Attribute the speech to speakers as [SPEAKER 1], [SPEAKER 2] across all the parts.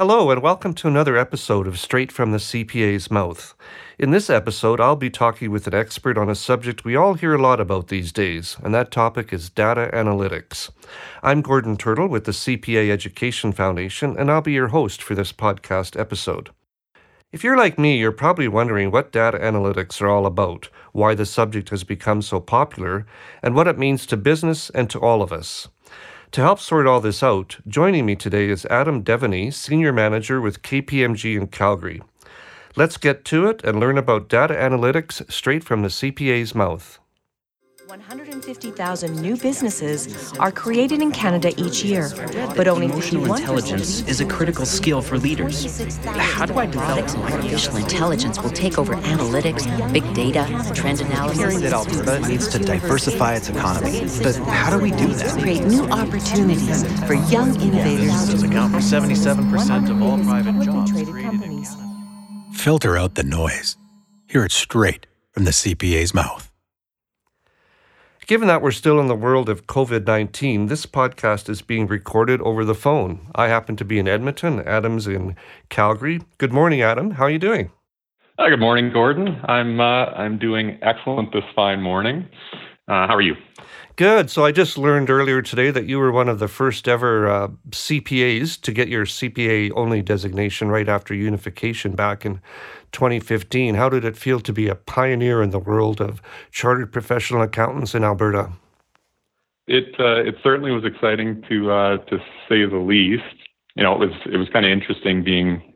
[SPEAKER 1] Hello, and welcome to another episode of Straight from the CPA's Mouth. In this episode, I'll be talking with an expert on a subject we all hear a lot about these days, and that topic is data analytics. I'm Gordon Turtle with the CPA Education Foundation, and I'll be your host for this podcast episode. If you're like me, you're probably wondering what data analytics are all about, why the subject has become so popular, and what it means to business and to all of us. To help sort all this out, joining me today is Adam Devaney, Senior Manager with KPMG in Calgary. Let's get to it and learn about data analytics straight from the CPA's mouth.
[SPEAKER 2] 150,000 new businesses are created in Canada each year, but only
[SPEAKER 3] emotional intelligence is a critical skill for leaders. How do I develop
[SPEAKER 4] artificial intelligence will take over analytics, big data, trend analysis?
[SPEAKER 5] Hearing that Alberta needs to diversify its economy, but how do we do that?
[SPEAKER 2] Create new opportunities for young innovators.
[SPEAKER 3] Businesses account for 77% of all private jobs created in Canada.
[SPEAKER 6] Filter out the noise. Hear it straight from the CPA's mouth.
[SPEAKER 1] Given that we're still in the world of COVID 19, this podcast is being recorded over the phone. I happen to be in Edmonton, Adam's in Calgary. Good morning, Adam. How are you doing?
[SPEAKER 7] Good morning, Gordon. I'm uh, I'm doing excellent this fine morning. Uh, how are you?
[SPEAKER 1] Good. So I just learned earlier today that you were one of the first ever uh, CPAs to get your CPA only designation right after unification back in 2015. How did it feel to be a pioneer in the world of chartered professional accountants in Alberta?
[SPEAKER 7] It uh, it certainly was exciting to uh, to say the least. You know, it was it was kind of interesting being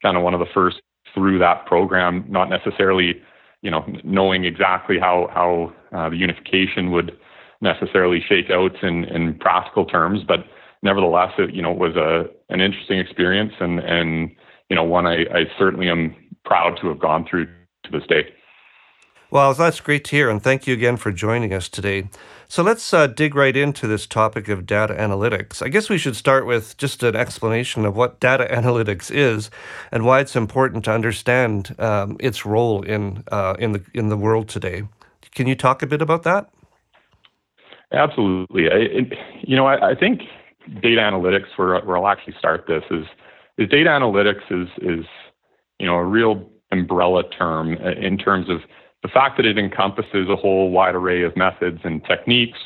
[SPEAKER 7] kind of one of the first through that program, not necessarily you know knowing exactly how how uh, the unification would necessarily shake out in in practical terms, but nevertheless, it you know was a an interesting experience and and you know one I, I certainly am proud to have gone through to this day.
[SPEAKER 1] Well, that's great to hear, and thank you again for joining us today. So let's uh, dig right into this topic of data analytics. I guess we should start with just an explanation of what data analytics is and why it's important to understand um, its role in uh, in the in the world today. Can you talk a bit about that?
[SPEAKER 7] Absolutely. I, you know, I, I, think data analytics, where, where I'll actually start this, is, is data analytics is is you know, a real umbrella term in terms of the fact that it encompasses a whole wide array of methods and techniques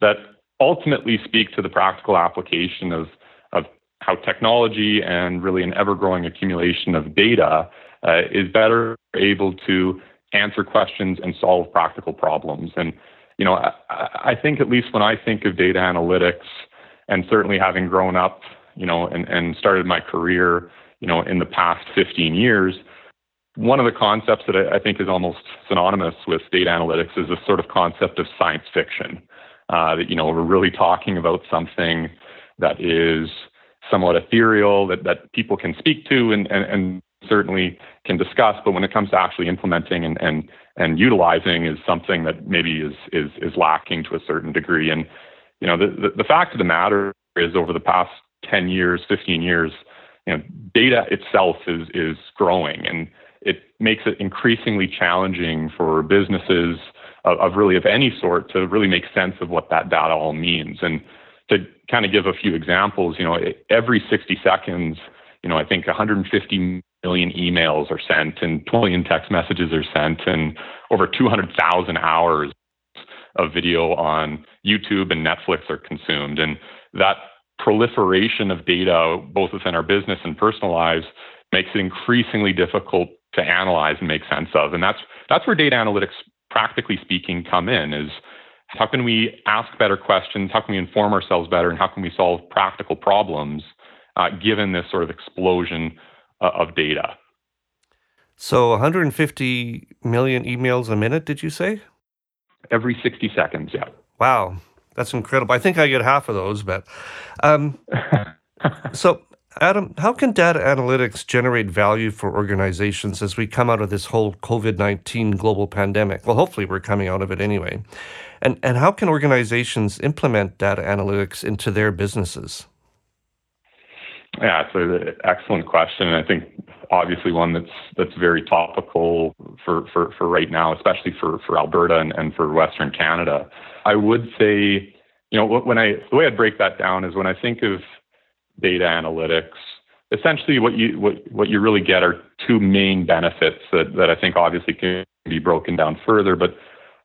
[SPEAKER 7] that ultimately speak to the practical application of, of how technology and really an ever growing accumulation of data uh, is better able to answer questions and solve practical problems. And, you know, I, I think at least when I think of data analytics, and certainly having grown up, you know, and, and started my career you know, in the past 15 years. One of the concepts that I, I think is almost synonymous with data analytics is this sort of concept of science fiction. Uh, that you know we're really talking about something that is somewhat ethereal that, that people can speak to and, and, and certainly can discuss, but when it comes to actually implementing and, and, and utilizing is something that maybe is, is, is lacking to a certain degree. And, you know, the, the, fact of the matter is over the past 10 years, 15 years, you know, data itself is is growing, and it makes it increasingly challenging for businesses of, of really of any sort to really make sense of what that data all means. And to kind of give a few examples, you know, every 60 seconds, you know, I think 150 million emails are sent and 2 million text messages are sent and over 200,000 hours of video on YouTube and Netflix are consumed. And that proliferation of data, both within our business and personal lives, makes it increasingly difficult to analyze and make sense of. And that's that's where data analytics, practically speaking, come in. Is how can we ask better questions? How can we inform ourselves better? And how can we solve practical problems uh, given this sort of explosion uh, of data?
[SPEAKER 1] So 150 million emails a minute, did you say?
[SPEAKER 7] Every 60 seconds, yeah.
[SPEAKER 1] Wow. That's incredible. I think I get half of those, but um, so Adam, how can data analytics generate value for organizations as we come out of this whole COVID 19 global pandemic? Well, hopefully we're coming out of it anyway. And, and how can organizations implement data analytics into their businesses?
[SPEAKER 7] Yeah, it's an excellent question. I think obviously one that's that's very topical for, for, for right now, especially for, for Alberta and, and for Western Canada. I would say, you know, when I the way I'd break that down is when I think of data analytics, essentially what you what what you really get are two main benefits that that I think obviously can be broken down further, but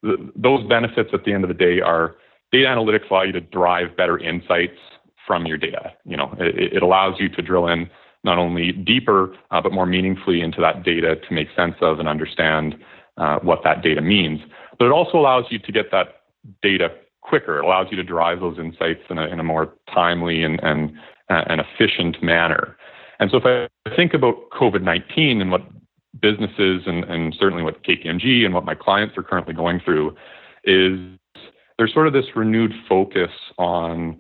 [SPEAKER 7] th- those benefits at the end of the day are data analytics allow you to drive better insights from your data. You know, it, it allows you to drill in not only deeper uh, but more meaningfully into that data to make sense of and understand uh, what that data means. But it also allows you to get that data quicker. It allows you to drive those insights in a, in a more timely and, and, uh, and efficient manner. And so if I think about COVID 19 and what businesses and, and certainly what KPMG and what my clients are currently going through, is there's sort of this renewed focus on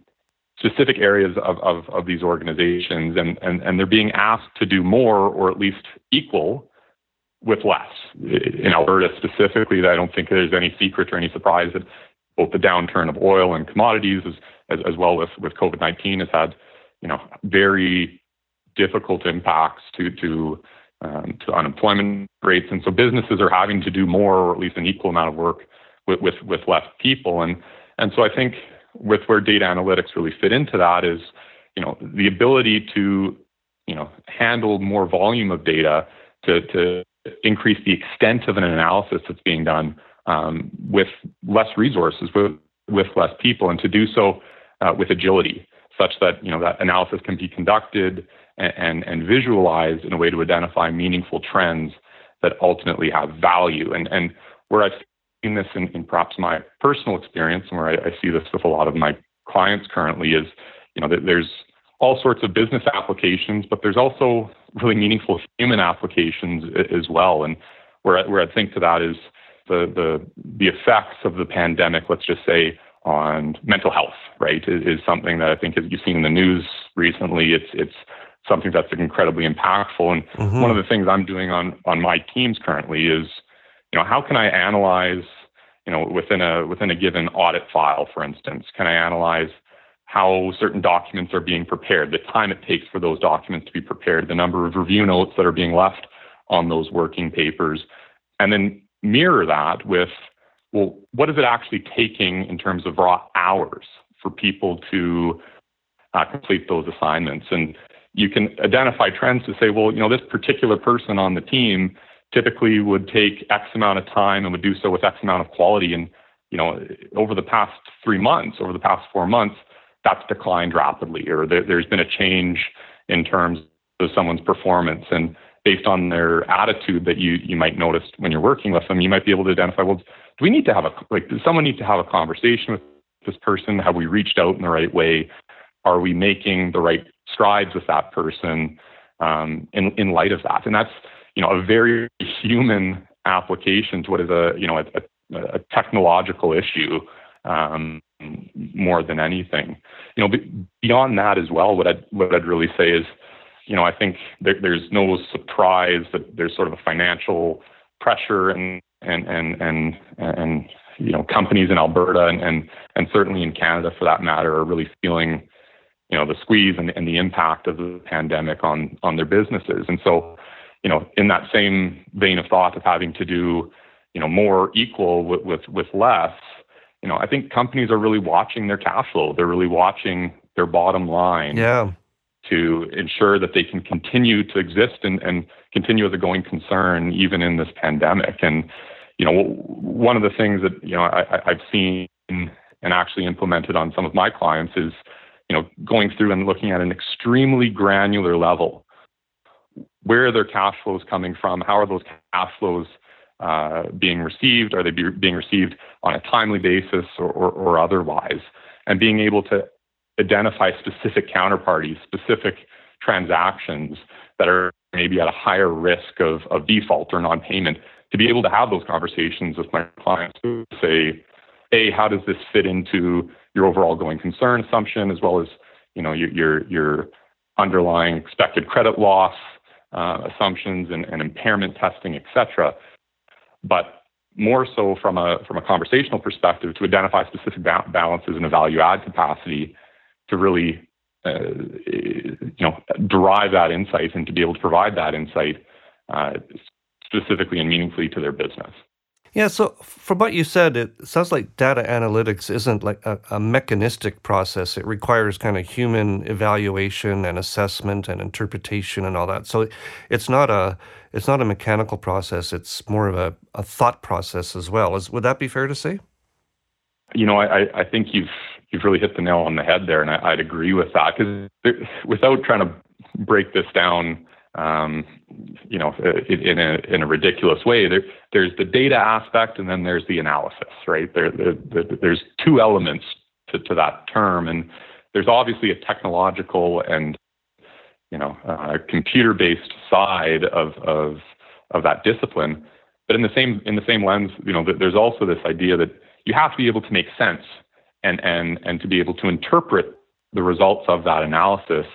[SPEAKER 7] specific areas of, of, of these organizations and, and, and they're being asked to do more or at least equal with less. In Alberta specifically, I don't think there's any secret or any surprise that both the downturn of oil and commodities as, as, as well with, with COVID-19 has had, you know, very difficult impacts to, to, um, to unemployment rates. And so businesses are having to do more or at least an equal amount of work with, with, with less people. And, and so I think with where data analytics really fit into that is, you know, the ability to, you know, handle more volume of data to, to increase the extent of an analysis that's being done um, with less resources, with, with less people, and to do so uh, with agility, such that you know that analysis can be conducted and, and, and visualized in a way to identify meaningful trends that ultimately have value. And, and where I've seen this in, in perhaps my personal experience, and where I, I see this with a lot of my clients currently, is you know that there's all sorts of business applications, but there's also really meaningful human applications as well. And where I, where I think to that is the the the effects of the pandemic. Let's just say on mental health, right, is, is something that I think as you've seen in the news recently. It's it's something that's incredibly impactful. And mm-hmm. one of the things I'm doing on on my teams currently is, you know, how can I analyze, you know, within a within a given audit file, for instance, can I analyze how certain documents are being prepared, the time it takes for those documents to be prepared, the number of review notes that are being left on those working papers, and then mirror that with, well, what is it actually taking in terms of raw hours for people to uh, complete those assignments? And you can identify trends to say, well, you know, this particular person on the team typically would take X amount of time and would do so with X amount of quality. And, you know, over the past three months, over the past four months, that's declined rapidly, or there, has been a change in terms of someone's performance. And based on their attitude that you you might notice when you're working with them, you might be able to identify, well, do we need to have a like does someone need to have a conversation with this person? Have we reached out in the right way? Are we making the right strides with that person um, in in light of that? And that's you know a very human application to what is a you know a, a, technological issue um, more than anything. You know, beyond that as well, what I'd what I'd really say is, you know, I think there, there's no surprise that there's sort of a financial pressure and and and and and you know companies in Alberta and and, and certainly in Canada for that matter are really feeling you know the squeeze and, and the impact of the pandemic on on their businesses and so you know in that same vein of thought of having to do you know more equal with with, with less you know, I think companies are really watching their cash flow. They're really watching their bottom line.
[SPEAKER 1] Yeah.
[SPEAKER 7] To ensure that they can continue to exist and, and continue as a going concern even in this pandemic. And, you know, one of the things that, you know, I, I've seen and actually implemented on some of my clients is, you know, going through and looking at an extremely granular level. Where are their cash flows coming from? How are those cash flows uh, being received? Are they be, being received on a timely basis or, or, or otherwise? And being able to identify specific counterparties, specific transactions that are maybe at a higher risk of, of default or non-payment to be able to have those conversations with my clients to say, A, how does this fit into your overall going concern assumption as well as you know your your, your underlying expected credit loss uh, assumptions and, and impairment testing, et cetera but more so from a from a conversational perspective to identify specific ba- balances in a value add capacity to really uh, you know derive that insight and to be able to provide that insight uh, specifically and meaningfully to their business.
[SPEAKER 1] Yeah, so from what you said, it sounds like data analytics isn't like a, a, mechanistic process. It requires kind of human evaluation and assessment and interpretation and all that. So it's not a it's not a mechanical process. It's more of a, a thought process as well. Is would that be fair to say?
[SPEAKER 7] You know, I, I think you've you've really hit the nail on the head there, and I, would agree with that because without trying to break this down um, you know, in a in a ridiculous way. There, there's the data aspect, and then there's the analysis, right? There, there, there's two elements to, to that term, and there's obviously a technological and you know uh, computer-based side of of of that discipline. But in the same in the same lens, you know, there's also this idea that you have to be able to make sense and and and to be able to interpret the results of that analysis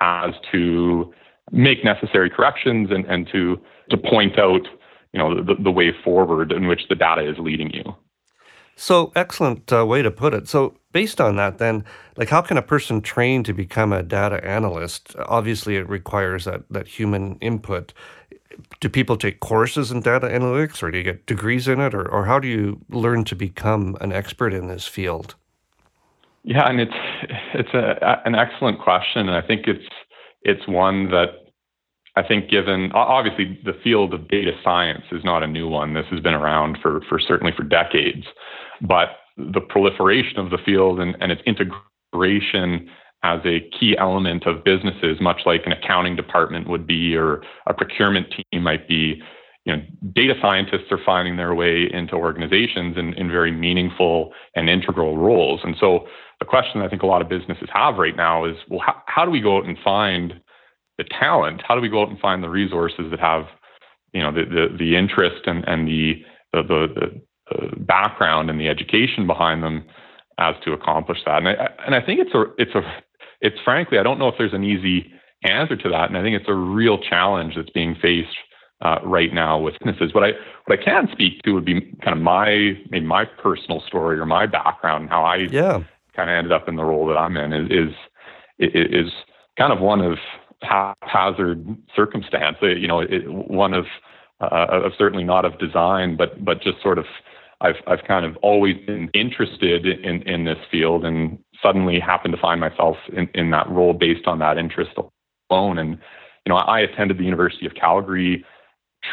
[SPEAKER 7] as to make necessary corrections and, and to to point out you know the, the way forward in which the data is leading you.
[SPEAKER 1] So excellent uh, way to put it. So based on that, then, like, how can a person train to become a data analyst? Obviously, it requires that that human input. Do people take courses in data analytics, or do you get degrees in it, or or how do you learn to become an expert in this field?
[SPEAKER 7] Yeah, and it's it's a, an excellent question, and I think it's it's one that I think given obviously the field of data science is not a new one. This has been around for, for certainly for decades, but the proliferation of the field and, and its integration as a key element of businesses, much like an accounting department would be or a procurement team might be, you know, data scientists are finding their way into organizations in, in very meaningful and integral roles. And so the question I think a lot of businesses have right now is, well, how, how do we go out and find the talent? How do we go out and find the resources that have, you know, the the, the interest and and the the, the the background and the education behind them as to accomplish that? And I and I think it's a it's a it's frankly I don't know if there's an easy answer to that, and I think it's a real challenge that's being faced uh, right now with businesses. What I what I can speak to would be kind of my maybe my personal story or my background and how I yeah. kind of ended up in the role that I'm in is is, is kind of one of haphazard circumstance. Uh, you know, it, one of, uh, of certainly not of design, but but just sort of I've I've kind of always been interested in in this field, and suddenly happened to find myself in, in that role based on that interest alone. And you know, I attended the University of Calgary.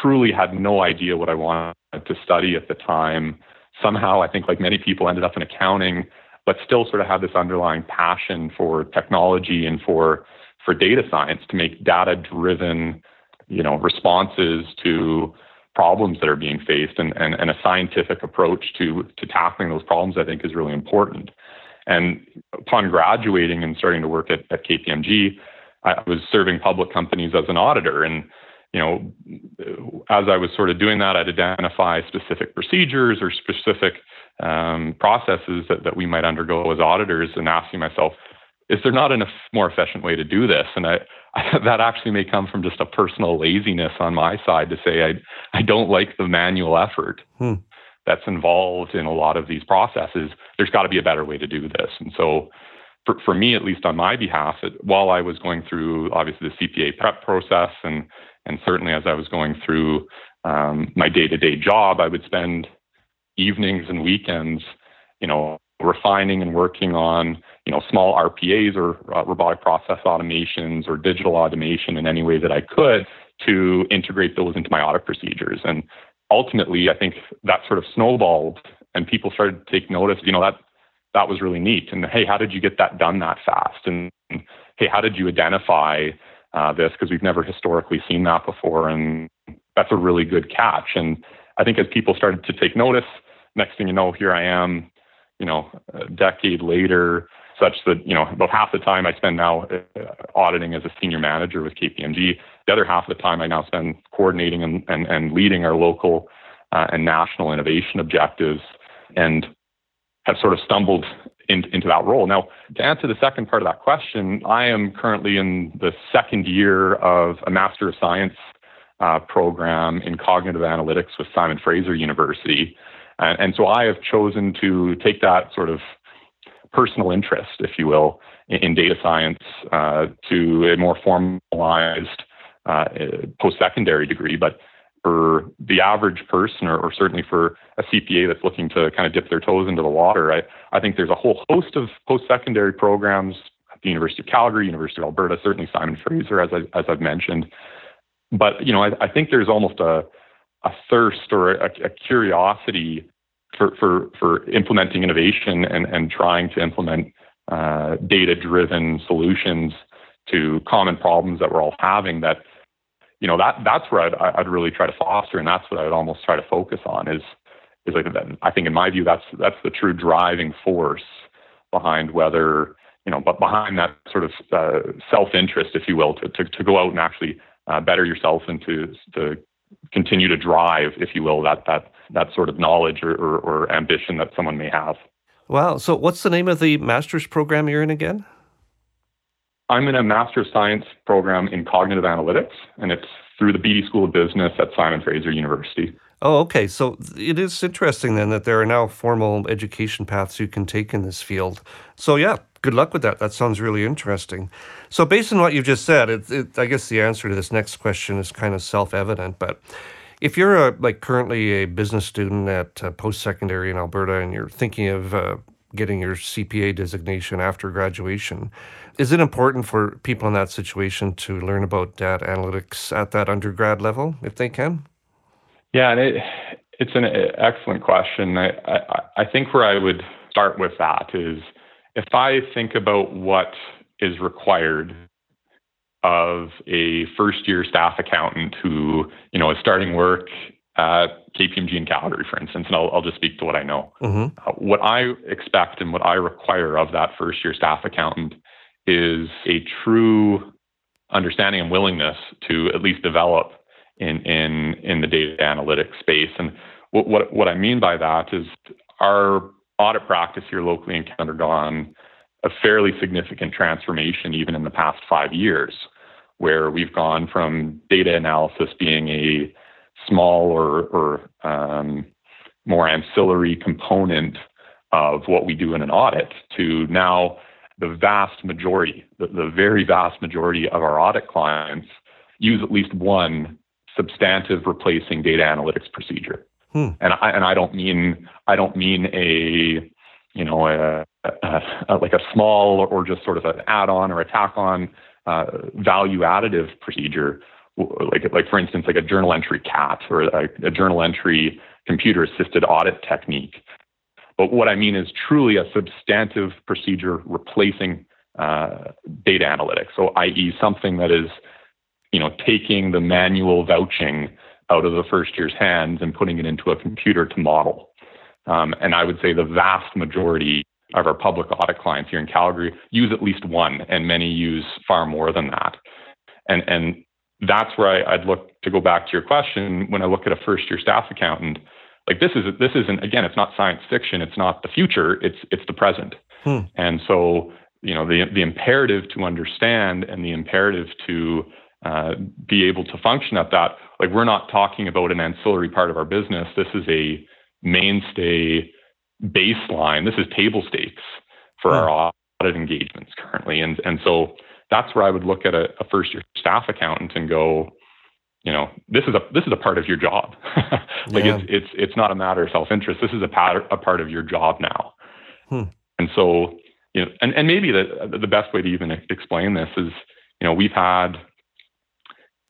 [SPEAKER 7] Truly had no idea what I wanted to study at the time. Somehow, I think, like many people, ended up in accounting, but still sort of had this underlying passion for technology and for for data science to make data driven you know responses to problems that are being faced and, and, and a scientific approach to to tackling those problems I think is really important. And upon graduating and starting to work at, at KPMG, I was serving public companies as an auditor. And, you know, as I was sort of doing that, I'd identify specific procedures or specific um, processes that, that we might undergo as auditors and asking myself, is there not a more efficient way to do this? And I, I, that actually may come from just a personal laziness on my side to say I, I don't like the manual effort hmm. that's involved in a lot of these processes. There's got to be a better way to do this. And so, for, for me, at least on my behalf, it, while I was going through obviously the CPA prep process and and certainly as I was going through um, my day-to-day job, I would spend evenings and weekends, you know, refining and working on you know small RPAs or uh, robotic process automations or digital automation in any way that I could to integrate those into my audit procedures. And ultimately, I think that sort of snowballed, and people started to take notice. You know that that was really neat. And hey, how did you get that done that fast? And hey, how did you identify uh, this? Because we've never historically seen that before, and that's a really good catch. And I think as people started to take notice, next thing you know, here I am you know, a decade later, such that, you know, about half the time I spend now uh, auditing as a senior manager with KPMG. The other half of the time I now spend coordinating and, and, and leading our local uh, and national innovation objectives and have sort of stumbled in, into that role. Now, to answer the second part of that question, I am currently in the second year of a Master of Science uh, program in cognitive analytics with Simon Fraser University. And, and so I have chosen to take that sort of personal interest, if you will, in, in data science uh, to a more formalized uh, post secondary degree. But for the average person, or, or, certainly for a CPA that's looking to kind of dip their toes into the water, I, I think there's a whole host of post-secondary programs at the University of Calgary, University of Alberta, certainly Simon Fraser, as, I, as I've mentioned. But you know, I, I think there's almost a, a thirst or a, a curiosity for, for, for implementing innovation and, and trying to implement uh, data-driven solutions to common problems that we're all having that you know that that's where I'd, I'd really try to foster, and that's what I'd almost try to focus on is is like that. I think in my view that's that's the true driving force behind whether you know, but behind that sort of uh, self interest, if you will, to, to to go out and actually uh, better yourself and to to continue to drive, if you will, that that that sort of knowledge or, or, or ambition that someone may have.
[SPEAKER 1] Wow. So, what's the name of the master's program you're in again?
[SPEAKER 7] I'm in a Master of Science program in cognitive analytics, and it's through the Beedie School of Business at Simon Fraser University.
[SPEAKER 1] Oh, okay. So it is interesting then that there are now formal education paths you can take in this field. So, yeah, good luck with that. That sounds really interesting. So, based on what you've just said, it, it, I guess the answer to this next question is kind of self evident. But if you're a, like currently a business student at uh, post secondary in Alberta and you're thinking of uh, getting your CPA designation after graduation. Is it important for people in that situation to learn about data analytics at that undergrad level if they can?
[SPEAKER 7] Yeah, and it, it's an uh, excellent question. I, I, I think where I would start with that is if I think about what is required of a first year staff accountant who you know is starting work at KPMG in Calgary, for instance, and I'll, I'll just speak to what I know. Mm-hmm. Uh, what I expect and what I require of that first year staff accountant is a true understanding and willingness to at least develop in in in the data analytics space. And what what, what I mean by that is our audit practice here locally in Canada undergone a fairly significant transformation even in the past five years, where we've gone from data analysis being a small or, or um, more ancillary component of what we do in an audit to now the vast majority, the, the very vast majority of our audit clients use at least one substantive replacing data analytics procedure. Hmm. And I and I don't mean I don't mean a you know a, a, a like a small or just sort of an add-on or a tack-on uh, value additive procedure like like for instance like a journal entry CAAT or a, a journal entry computer assisted audit technique. But what i mean is truly a substantive procedure replacing uh, data analytics. So i.e something that is you know taking the manual vouching out of the first year's hands and putting it into a computer to model. Um, and i would say the vast majority of our public audit clients here in calgary use at least one and many use far more than that. And and that's where I, would look to go back to your question. When I look at a first year staff accountant, like this is this isn't again, it's not science fiction. It's not the future. It's it's the present. Hmm. And so you know the the imperative to understand and the imperative to uh, be able to function at that. Like we're not talking about an ancillary part of our business. This is a mainstay baseline. This is table stakes for hmm. our audit engagements currently. And and so that's where I would look at a, a first year staff accountant and go, you know, this is a this is a part of your job. like yeah. it's it's it's not a matter of self interest. This is a part a part of your job now. Hmm. And so, you know, and, and maybe the the best way to even explain this is, you know, we've had,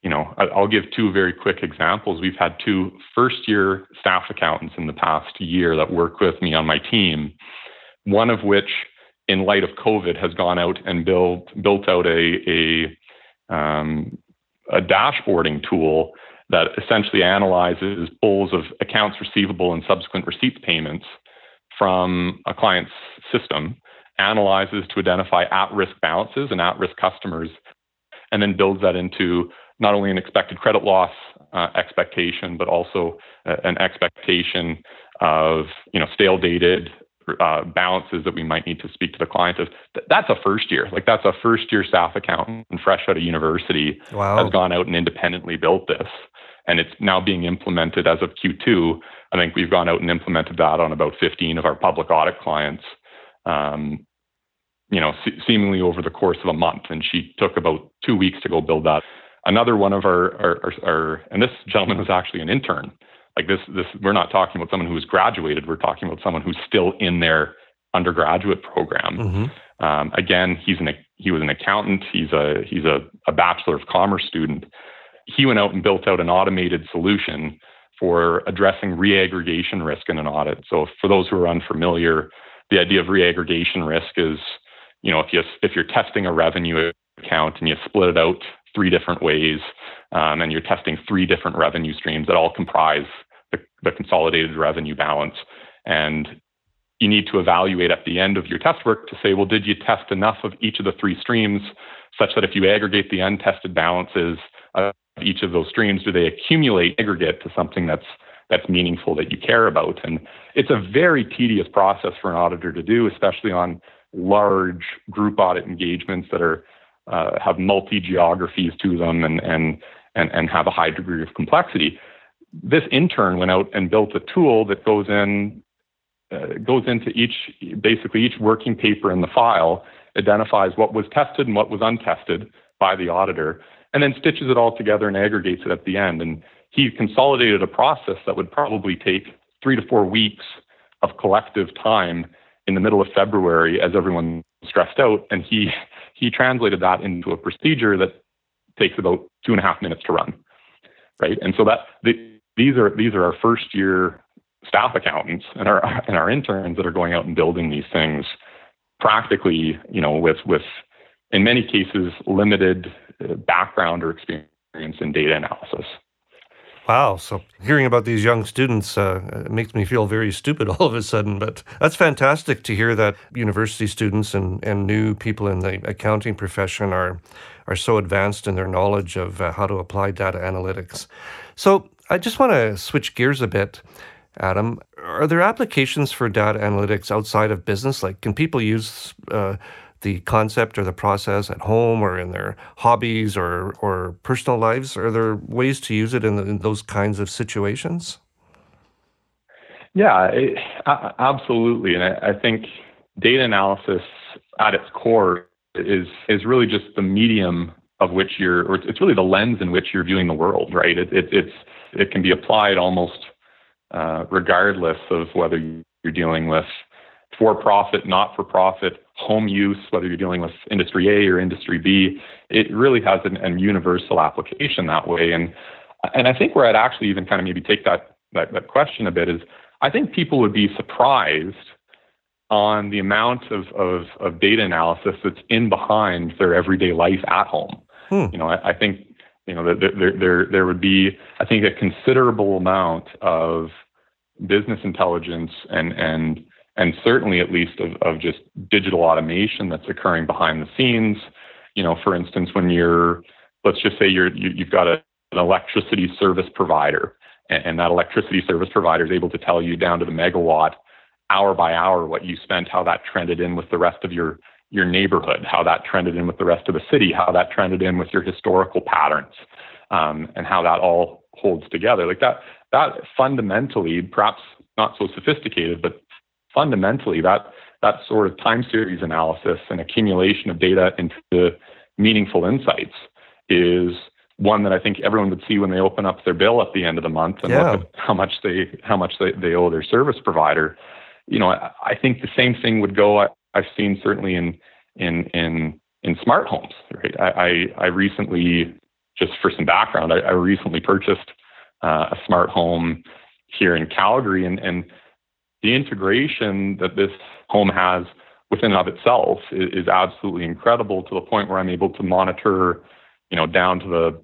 [SPEAKER 7] you know, I'll give two very quick examples. We've had two first year staff accountants in the past year that work with me on my team. One of which in light of COVID, has gone out and built built out a a, um, a dashboarding tool that essentially analyzes pulls of accounts receivable and subsequent receipts payments from a client's system, analyzes to identify at-risk balances and at-risk customers, and then builds that into not only an expected credit loss uh, expectation, but also uh, an expectation of you know stale dated uh, balances that we might need to speak to the client of. That's a first year, like that's a first year staff accountant fresh out of university wow. has gone out and independently built this, and it's now being implemented as of Q2. I think we've gone out and implemented that on about 15 of our public audit clients. Um, you know, se- seemingly over the course of a month, and she took about two weeks to go build that. another one of our, our, our, our, and this gentleman was actually an intern. Like this, this, we're not talking about someone who's graduated. We're talking about someone who's still in their undergraduate program. Mm-hmm. Um, again, he's an, he was an accountant. He's a, he's a, a bachelor of commerce student. He went out and built out an automated solution for addressing reaggregation risk in an audit. So for those who are unfamiliar, the idea of reaggregation risk is, you know, if you if you're testing a revenue account and you split it out three different ways, um, and you're testing three different revenue streams that all comprise the, consolidated revenue balance, and you need to evaluate at the end of your test work to say, well, did you test enough of each of the three streams such that if you aggregate the untested balances of each of those streams, do they accumulate aggregate to something that's that's meaningful that you care about? And it's a very tedious process for an auditor to do, especially on large group audit engagements that are uh, have multi geographies to them and and and and have a high degree of complexity. This intern went out and built a tool that goes in uh, goes into each basically each working paper in the file identifies what was tested and what was untested by the auditor and then stitches it all together and aggregates it at the end. And he consolidated a process that would probably take three to four weeks of collective time in the middle of February as everyone stressed out. And he he translated that into a procedure that takes about two and a half minutes to run right? And so that the, these are these are our first year staff accountants and our and our interns that are going out and building these things practically, you know, with with in many cases limited uh, background or experience in data analysis.
[SPEAKER 1] Wow. So hearing about these young students uh, makes me feel very stupid all of a sudden. But that's fantastic to hear that university students and, and new people in the accounting profession are are so advanced in their knowledge of uh, how to apply data analytics. So I just want to switch gears a bit Adam. Are there applications for data analytics outside of business? Like, can people use uh, the concept or the process at home or in their hobbies or, or personal lives? Are there ways to use it in, in those kinds of situations?
[SPEAKER 7] Yeah, it, absolutely. And I, I think data analysis at its core is is really just the medium of which you're, or it's really the lens in which you're viewing the world, right? It, it, it's it can be applied almost uh, regardless of whether you're dealing with for profit, not for profit, home use, whether you're dealing with industry A or industry B. It really has an, an universal application that way. And and I think where I'd actually even kind of maybe take that, that, that question a bit is I think people would be surprised on the amount of, of, of data analysis that's in behind their everyday life at home. Hmm. You know, I, I think you know there, there there would be I think a considerable amount of business intelligence and and and certainly at least of, of just digital automation that's occurring behind the scenes. You know, for instance, when you're let's just say you're you, you've got a, an electricity service provider, and, and that electricity service provider is able to tell you down to the megawatt, hour by hour, what you spent, how that trended in with the rest of your your neighborhood, how that trended in with the rest of the city, how that trended in with your historical patterns, um, and how that all holds together. Like that, that fundamentally, perhaps not so sophisticated, but fundamentally, that that sort of time series analysis and accumulation of data into meaningful insights is one that I think everyone would see when they open up their bill at the end of the month and yeah. look at how much they how much they, they owe their service provider. You know, I, I think the same thing would go I've seen certainly in in in in smart homes. Right, I I, I recently just for some background, I, I recently purchased uh, a smart home here in Calgary, and and the integration that this home has within and of itself is, is absolutely incredible to the point where I'm able to monitor, you know, down to the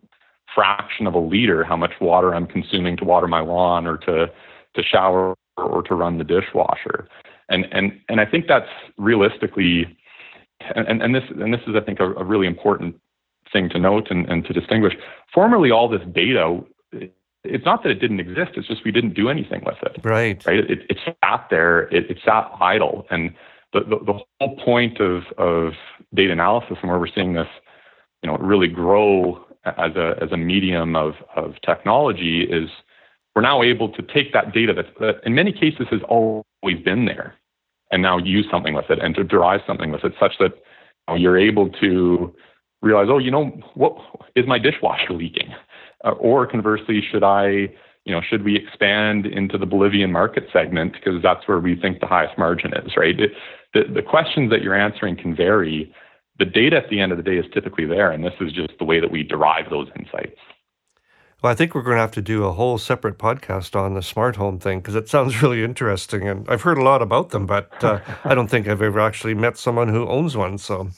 [SPEAKER 7] fraction of a liter how much water I'm consuming to water my lawn or to to shower or to run the dishwasher. And and and I think that's realistically, and and this and this is I think a, a really important thing to note and, and to distinguish. Formerly, all this data, it's not that it didn't exist; it's just we didn't do anything with it.
[SPEAKER 1] Right.
[SPEAKER 7] Right. It, it sat there. It, it sat idle, and the, the the whole point of of data analysis and where we're seeing this, you know, really grow as a as a medium of of technology is we're now able to take that data that, that in many cases has always been there and now use something with it and to derive something with it such that you know, you're able to realize, oh, you know, what is my dishwasher leaking? Uh, or conversely, should I, you know, should we expand into the Bolivian market segment because that's where we think the highest margin is, right? It, the, the questions that you're answering can vary. The data at the end of the day is typically there, and this is just the way that we derive those insights.
[SPEAKER 1] Well, I think we're going to have to do a whole separate podcast on the smart home thing because it sounds really interesting. And I've heard a lot about them, but uh, I don't think I've ever actually met someone who owns one. So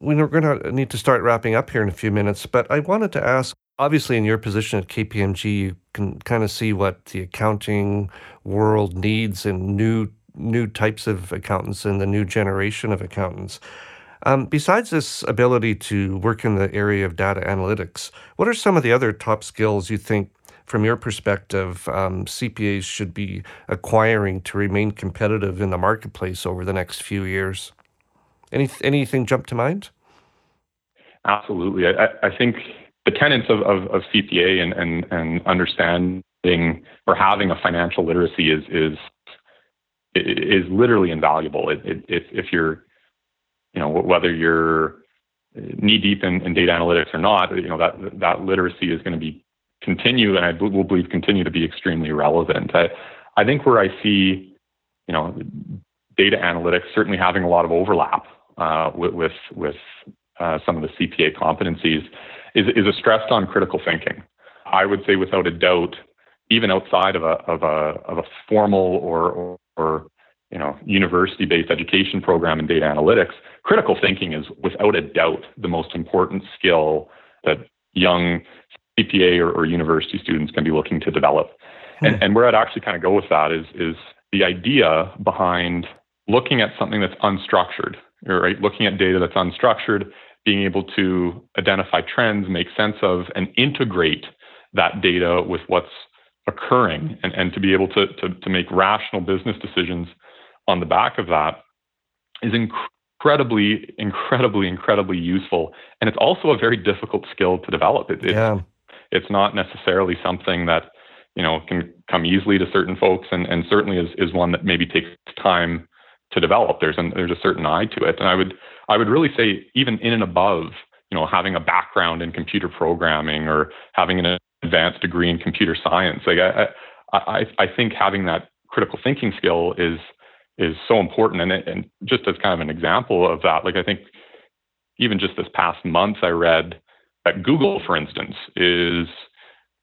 [SPEAKER 1] we're going to need to start wrapping up here in a few minutes. But I wanted to ask obviously, in your position at KPMG, you can kind of see what the accounting world needs and new new types of accountants and the new generation of accountants. Um, besides this ability to work in the area of data analytics, what are some of the other top skills you think, from your perspective, um, CPAs should be acquiring to remain competitive in the marketplace over the next few years? Any, anything jump to mind?
[SPEAKER 7] Absolutely. I, I think the tenets of, of, of CPA and, and, and understanding or having a financial literacy is is is literally invaluable. It, it, if, if you're you know, whether you're knee deep in, in, data analytics or not, you know, that, that literacy is going to be continue and I will believe continue to be extremely relevant. I, I think where I see, you know, data analytics certainly having a lot of overlap uh, with, with, with uh, some of the CPA competencies is, is a stress on critical thinking. I would say without a doubt, even outside of a, of a, of a formal or, or, or you know, university-based education program in data analytics, critical thinking is without a doubt the most important skill that young CPA or, or university students can be looking to develop. Hmm. And, and where I'd actually kind of go with that is, is the idea behind looking at something that's unstructured, right? Looking at data that's unstructured, being able to identify trends, make sense of, and integrate that data with what's occurring and, and to be able to, to, to make rational business decisions on the back of that is incredibly, incredibly, incredibly useful. And it's also a very difficult skill to develop. It, it's, yeah. it's not necessarily something that, you know, can come easily to certain folks and, and certainly is, is one that maybe takes time to develop. There's an, there's a certain eye to it. And I would, I would really say even in and above, you know, having a background in computer programming or having an advanced degree in computer science, like I, I, I think having that critical thinking skill is is so important. And, and just as kind of an example of that, like I think even just this past month, I read that Google, for instance, is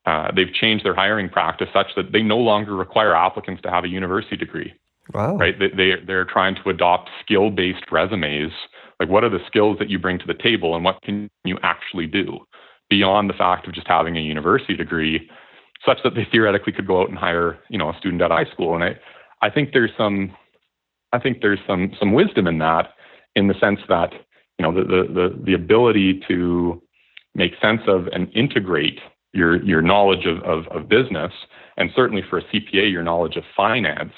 [SPEAKER 7] uh, they've changed their hiring practice such that they no longer require applicants to have a university degree.
[SPEAKER 1] Wow.
[SPEAKER 7] Right? They, they they're trying to adopt skill-based resumes. Like, what are the skills that you bring to the table, and what can you actually do beyond the fact of just having a university degree, such that they theoretically could go out and hire, you know, a student at high school. And I, I think there's some I think there's some some wisdom in that, in the sense that you know the the the, ability to make sense of and integrate your your knowledge of, of, of business, and certainly for a CPA, your knowledge of finance,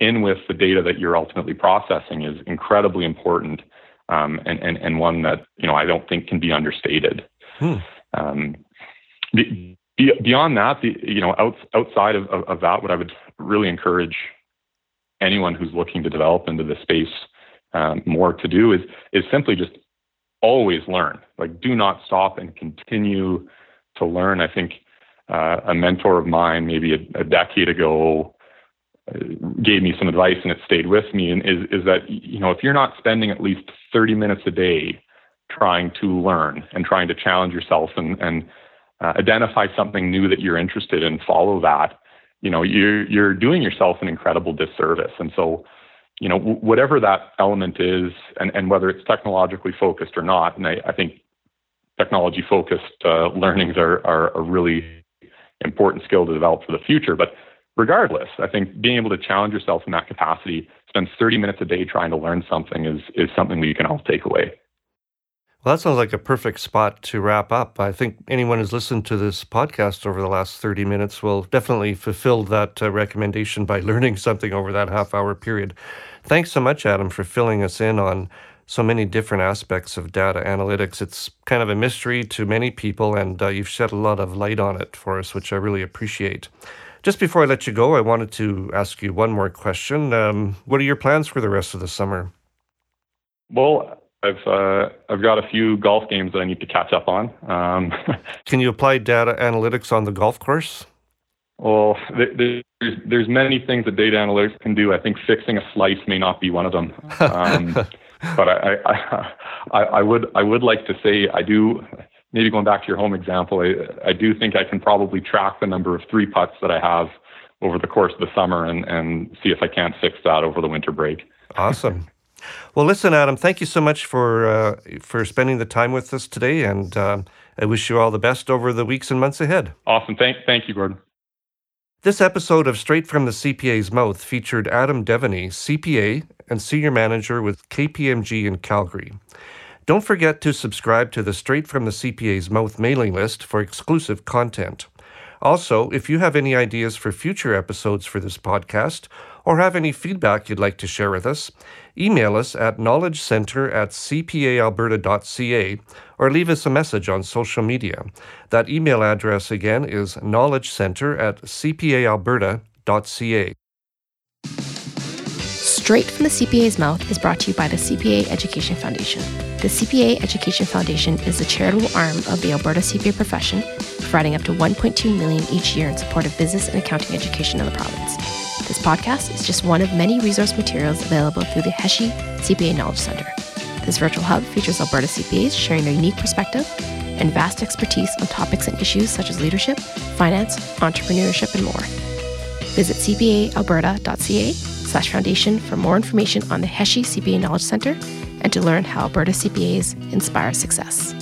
[SPEAKER 7] in with the data that you're ultimately processing is incredibly important, um, and, and and one that you know I don't think can be understated. Hmm. Um, the, beyond that, the, you know, out, outside of, of, of, that, what I would really encourage anyone who's looking to develop into the space um, more to do is is simply just always learn. Like, do not stop and continue to learn. I think uh, a mentor of mine, maybe a, a decade ago, uh, gave me some advice, and it stayed with me. And is is that you know if you're not spending at least 30 minutes a day trying to learn and trying to challenge yourself and and uh, identify something new that you're interested in, follow that you know you're you're doing yourself an incredible disservice. And so you know w- whatever that element is and, and whether it's technologically focused or not and i, I think technology focused uh, learnings are, are a really important skill to develop for the future. But regardless i think being able to challenge yourself in that capacity spend 30 minutes a day trying to learn something is is something that you can all take away
[SPEAKER 1] well, that sounds like a perfect spot to wrap up. I think anyone who's listened to this podcast over the last 30 minutes will definitely fulfill that uh, recommendation by learning something over that half hour period. Thanks so much, Adam, for filling us in on so many different aspects of data analytics. It's kind of a mystery to many people, and uh, you've shed a lot of light on it for us, which I really appreciate. Just before I let you go, I wanted to ask you one more question. Um, what are your plans for the rest of the summer?
[SPEAKER 7] Well, I've uh, I've got a few golf games that I need to catch up on. Um,
[SPEAKER 1] Can you apply data analytics on the golf course?
[SPEAKER 7] well, there's there's many things that data analytics can do. I think fixing a slice may not be one of them. Um, but I, I, I I would I would like to say I do. Maybe going back to your home example, I, I do think I can probably track the number of three putts that I have over the course of the summer and, and see if I can't fix that over the winter break.
[SPEAKER 1] Awesome. Well, listen, Adam. Thank you so much for uh, for spending the time with us today, and uh, I wish you all the best over the weeks and months ahead.
[SPEAKER 7] Awesome. Thank thank you, Gordon.
[SPEAKER 1] This episode of Straight from the CPA's Mouth featured Adam Devaney, CPA and Senior Manager with KPMG in Calgary. Don't forget to subscribe to the Straight from the CPA's Mouth mailing list for exclusive content. Also, if you have any ideas for future episodes for this podcast or have any feedback you'd like to share with us, email us at knowledgecenter at cpaalberta.ca or leave us a message on social media. That email address again is knowledgecenter at cpaalberta.ca.
[SPEAKER 8] Straight from the CPA's Mouth is brought to you by the CPA Education Foundation. The CPA Education Foundation is the charitable arm of the Alberta CPA profession, providing up to 1.2 million each year in support of business and accounting education in the province. This podcast is just one of many resource materials available through the HESI CPA Knowledge Center. This virtual hub features Alberta CPAs sharing their unique perspective and vast expertise on topics and issues such as leadership, finance, entrepreneurship, and more. Visit cpaalberta.ca slash foundation for more information on the HESI CPA Knowledge Center and to learn how Alberta CPAs inspire success.